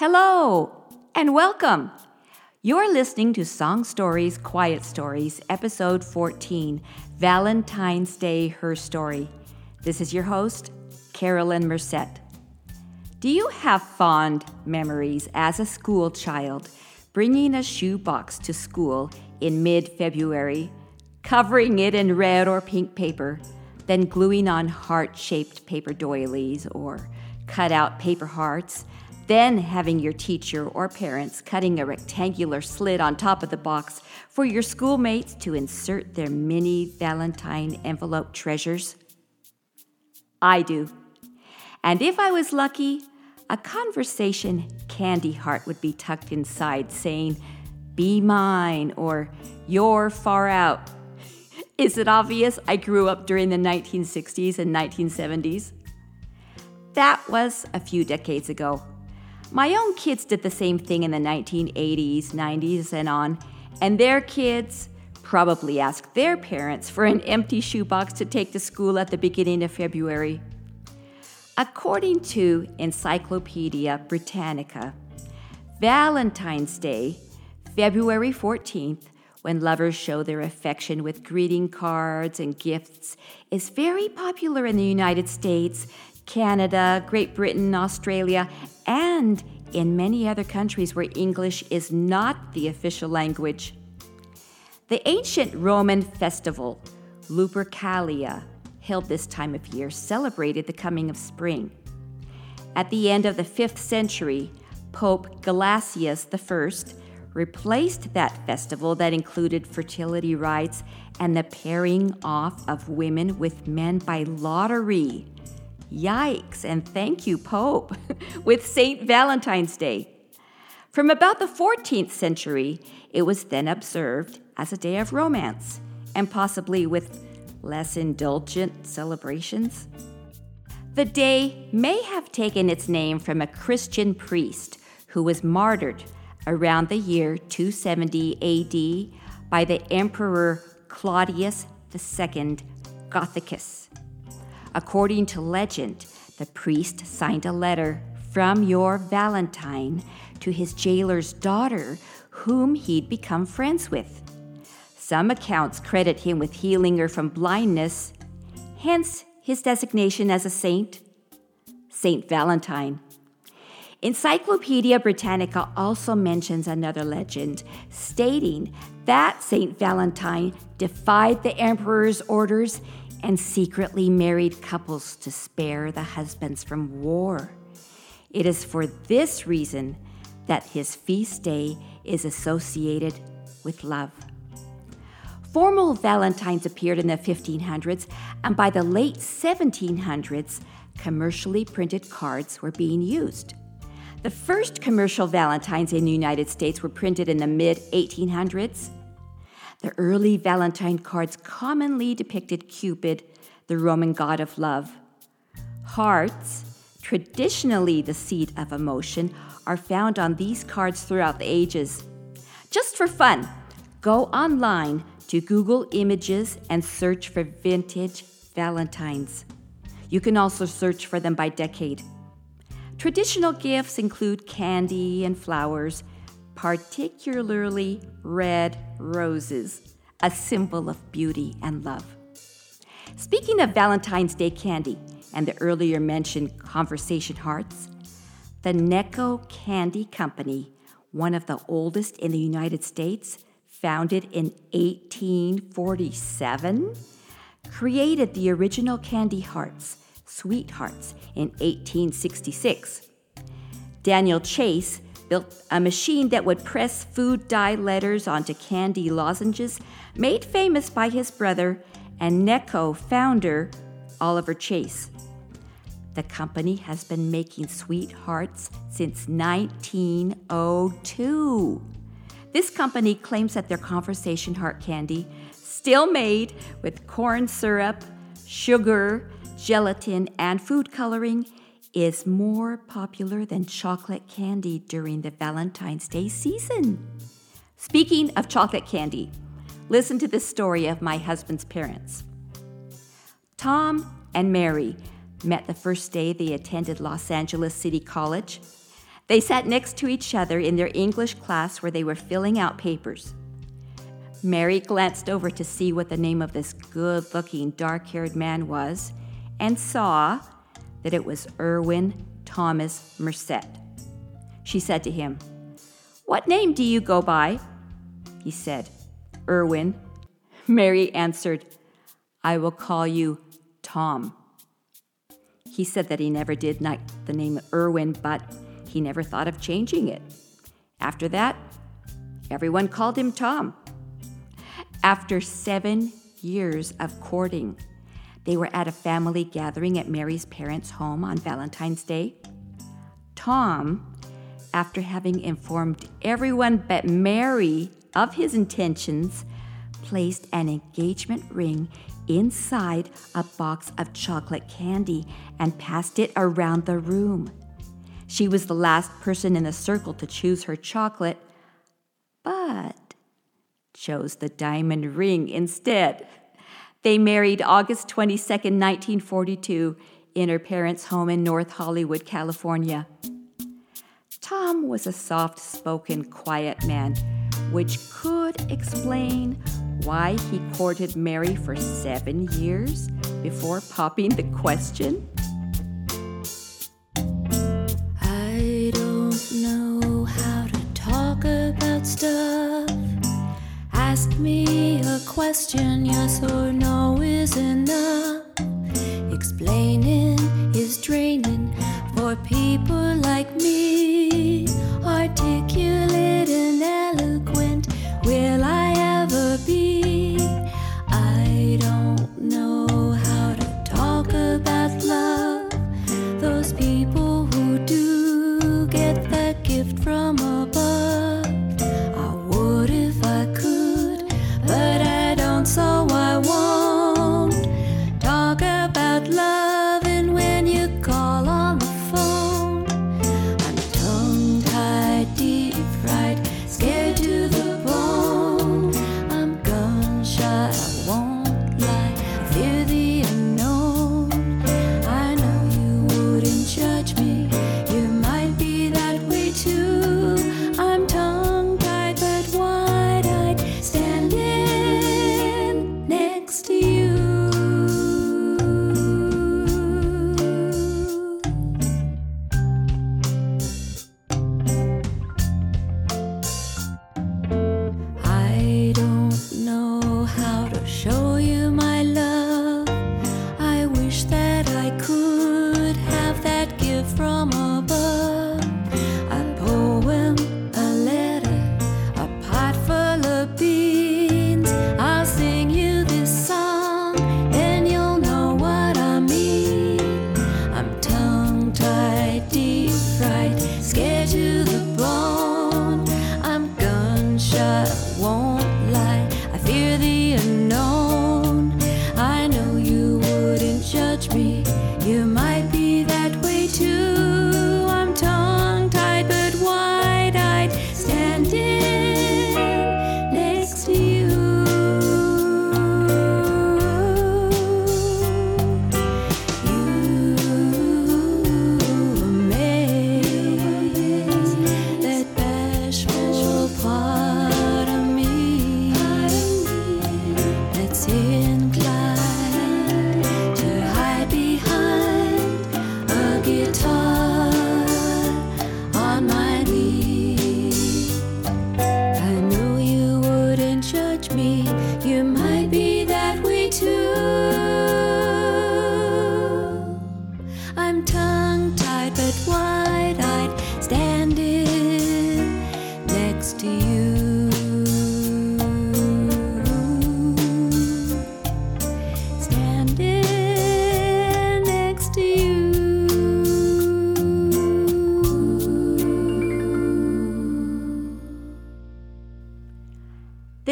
Hello and welcome. You're listening to Song Stories, Quiet Stories, episode 14 Valentine's Day Her Story. This is your host, Carolyn Merced. Do you have fond memories as a school child bringing a shoebox to school in mid February, covering it in red or pink paper, then gluing on heart shaped paper doilies or cut out paper hearts? Then having your teacher or parents cutting a rectangular slit on top of the box for your schoolmates to insert their mini Valentine envelope treasures? I do. And if I was lucky, a conversation candy heart would be tucked inside saying, Be mine, or You're far out. Is it obvious I grew up during the 1960s and 1970s? That was a few decades ago. My own kids did the same thing in the 1980s, 90s, and on, and their kids probably asked their parents for an empty shoebox to take to school at the beginning of February. According to Encyclopedia Britannica, Valentine's Day, February 14th, when lovers show their affection with greeting cards and gifts, is very popular in the United States Canada, Great Britain, Australia, and in many other countries where English is not the official language. The ancient Roman festival, Lupercalia, held this time of year, celebrated the coming of spring. At the end of the 5th century, Pope Gelasius I replaced that festival that included fertility rites and the pairing off of women with men by lottery Yikes, and thank you, Pope, with St. Valentine's Day. From about the 14th century, it was then observed as a day of romance, and possibly with less indulgent celebrations. The day may have taken its name from a Christian priest who was martyred around the year 270 AD by the Emperor Claudius II Gothicus. According to legend, the priest signed a letter from your Valentine to his jailer's daughter, whom he'd become friends with. Some accounts credit him with healing her from blindness, hence his designation as a saint, Saint Valentine. Encyclopedia Britannica also mentions another legend stating that Saint Valentine defied the emperor's orders and secretly married couples to spare the husbands from war. It is for this reason that his feast day is associated with love. Formal Valentines appeared in the 1500s, and by the late 1700s, commercially printed cards were being used. The first commercial Valentines in the United States were printed in the mid 1800s. The early Valentine cards commonly depicted Cupid, the Roman god of love. Hearts, traditionally the seat of emotion, are found on these cards throughout the ages. Just for fun, go online to Google Images and search for vintage Valentines. You can also search for them by decade. Traditional gifts include candy and flowers, particularly red roses, a symbol of beauty and love. Speaking of Valentine's Day candy and the earlier mentioned conversation hearts, the Necco Candy Company, one of the oldest in the United States, founded in 1847, created the original candy hearts, sweethearts, in 1866. Daniel Chase built a machine that would press food dye letters onto candy lozenges, made famous by his brother and Necco founder Oliver Chase. The company has been making sweethearts since 1902. This company claims that their conversation heart candy, still made with corn syrup, sugar, gelatin, and food coloring, is more popular than chocolate candy during the Valentine's Day season. Speaking of chocolate candy, listen to this story of my husband's parents. Tom and Mary met the first day they attended Los Angeles City College. They sat next to each other in their English class where they were filling out papers. Mary glanced over to see what the name of this good looking, dark haired man was and saw that it was Erwin Thomas Merced. She said to him, What name do you go by? He said, Erwin. Mary answered, I will call you Tom. He said that he never did like the name Erwin, but he never thought of changing it. After that, everyone called him Tom. After seven years of courting, they were at a family gathering at Mary's parents' home on Valentine's Day. Tom, after having informed everyone but Mary of his intentions, placed an engagement ring inside a box of chocolate candy and passed it around the room. She was the last person in the circle to choose her chocolate, but chose the diamond ring instead. They married August 22, 1942, in her parents' home in North Hollywood, California. Tom was a soft spoken, quiet man, which could explain why he courted Mary for seven years before popping the question. I don't know how to talk about stuff. Ask me a question, will I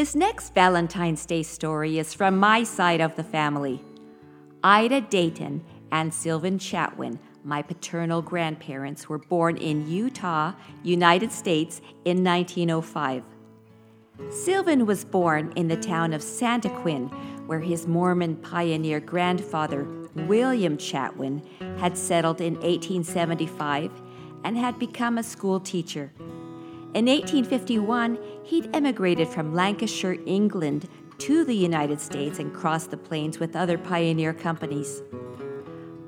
This next Valentine's Day story is from my side of the family. Ida Dayton and Sylvan Chatwin, my paternal grandparents, were born in Utah, United States in 1905. Sylvan was born in the town of Santaquin, where his Mormon pioneer grandfather, William Chatwin, had settled in 1875 and had become a school teacher. In 1851, he'd emigrated from Lancashire, England, to the United States and crossed the plains with other pioneer companies.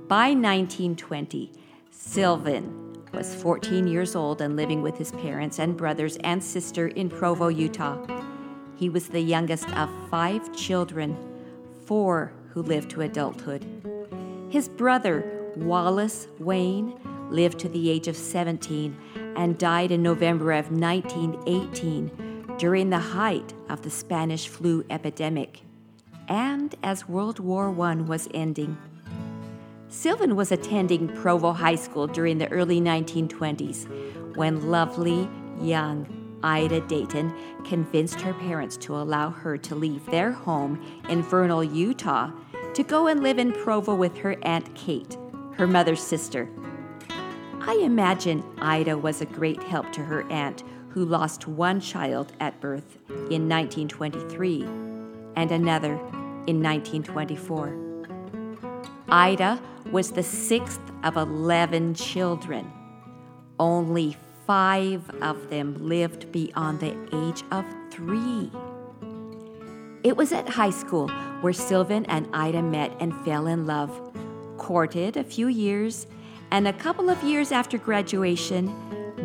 By 1920, Sylvan was 14 years old and living with his parents and brothers and sister in Provo, Utah. He was the youngest of five children, four who lived to adulthood. His brother, Wallace Wayne, lived to the age of 17 and died in November of 1918 during the height of the Spanish flu epidemic and as World War I was ending. Sylvan was attending Provo High School during the early 1920s when lovely, young Ida Dayton convinced her parents to allow her to leave their home in Vernal, Utah, to go and live in Provo with her Aunt Kate, her mother's sister. I imagine Ida was a great help to her aunt, who lost one child at birth in 1923 and another in 1924. Ida was the sixth of 11 children. Only five of them lived beyond the age of three. It was at high school where Sylvan and Ida met and fell in love, courted a few years, and a couple of years after graduation,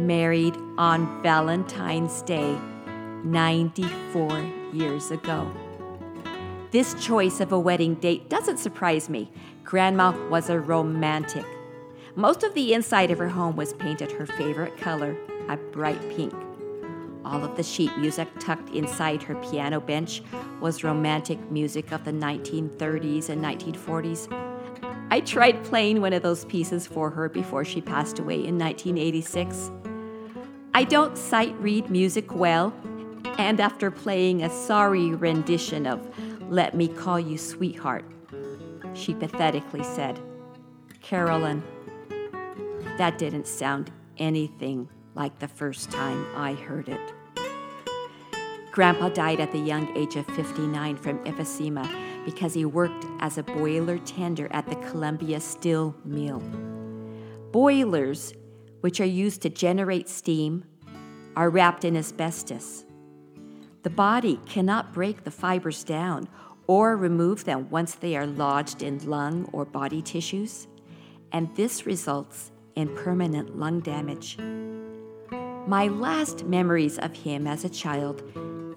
married on Valentine's Day 94 years ago. This choice of a wedding date doesn't surprise me. Grandma was a romantic. Most of the inside of her home was painted her favorite color, a bright pink. All of the sheet music tucked inside her piano bench was romantic music of the 1930s and 1940s. I tried playing one of those pieces for her before she passed away in 1986. I don't sight read music well, and after playing a sorry rendition of Let Me Call You Sweetheart, she pathetically said, Carolyn, that didn't sound anything like the first time I heard it. Grandpa died at the young age of 59 from emphysema because he worked as a boiler tender at the Columbia Steel Mill. Boilers, which are used to generate steam, are wrapped in asbestos. The body cannot break the fibers down or remove them once they are lodged in lung or body tissues, and this results in permanent lung damage. My last memories of him as a child,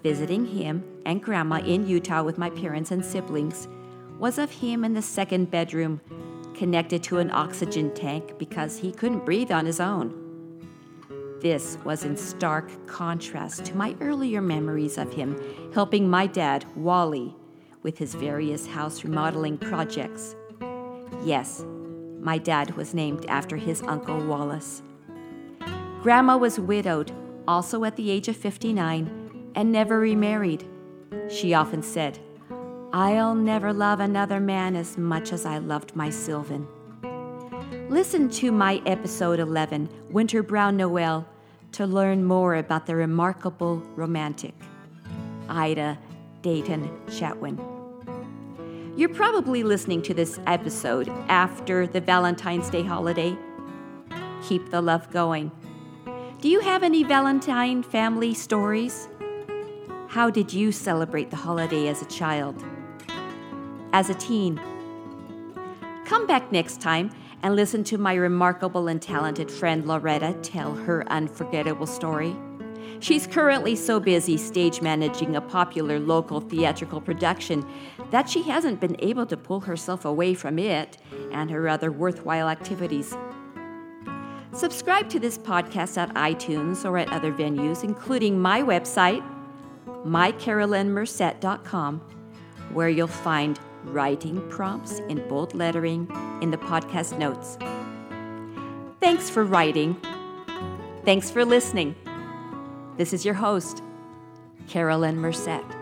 visiting him and Grandma in Utah with my parents and siblings, was of him in the second bedroom, connected to an oxygen tank because he couldn't breathe on his own. This was in stark contrast to my earlier memories of him helping my dad, Wally, with his various house remodeling projects. Yes, my dad was named after his uncle Wallace. Grandma was widowed, also at the age of 59, and never remarried. She often said, I'll never love another man as much as I loved my Sylvan. Listen to my episode 11, Winter Brown Noel, to learn more about the remarkable romantic, Ida Dayton Chatwin. You're probably listening to this episode after the Valentine's Day holiday. Keep the love going. Do you have any Valentine family stories? How did you celebrate the holiday as a child? As a teen? Come back next time and listen to my remarkable and talented friend Loretta tell her unforgettable story. She's currently so busy stage managing a popular local theatrical production that she hasn't been able to pull herself away from it and her other worthwhile activities. Subscribe to this podcast at iTunes or at other venues, including my website, mycarolynmerced.com, where you'll find writing prompts in bold lettering in the podcast notes. Thanks for writing. Thanks for listening. This is your host, Carolyn Merced.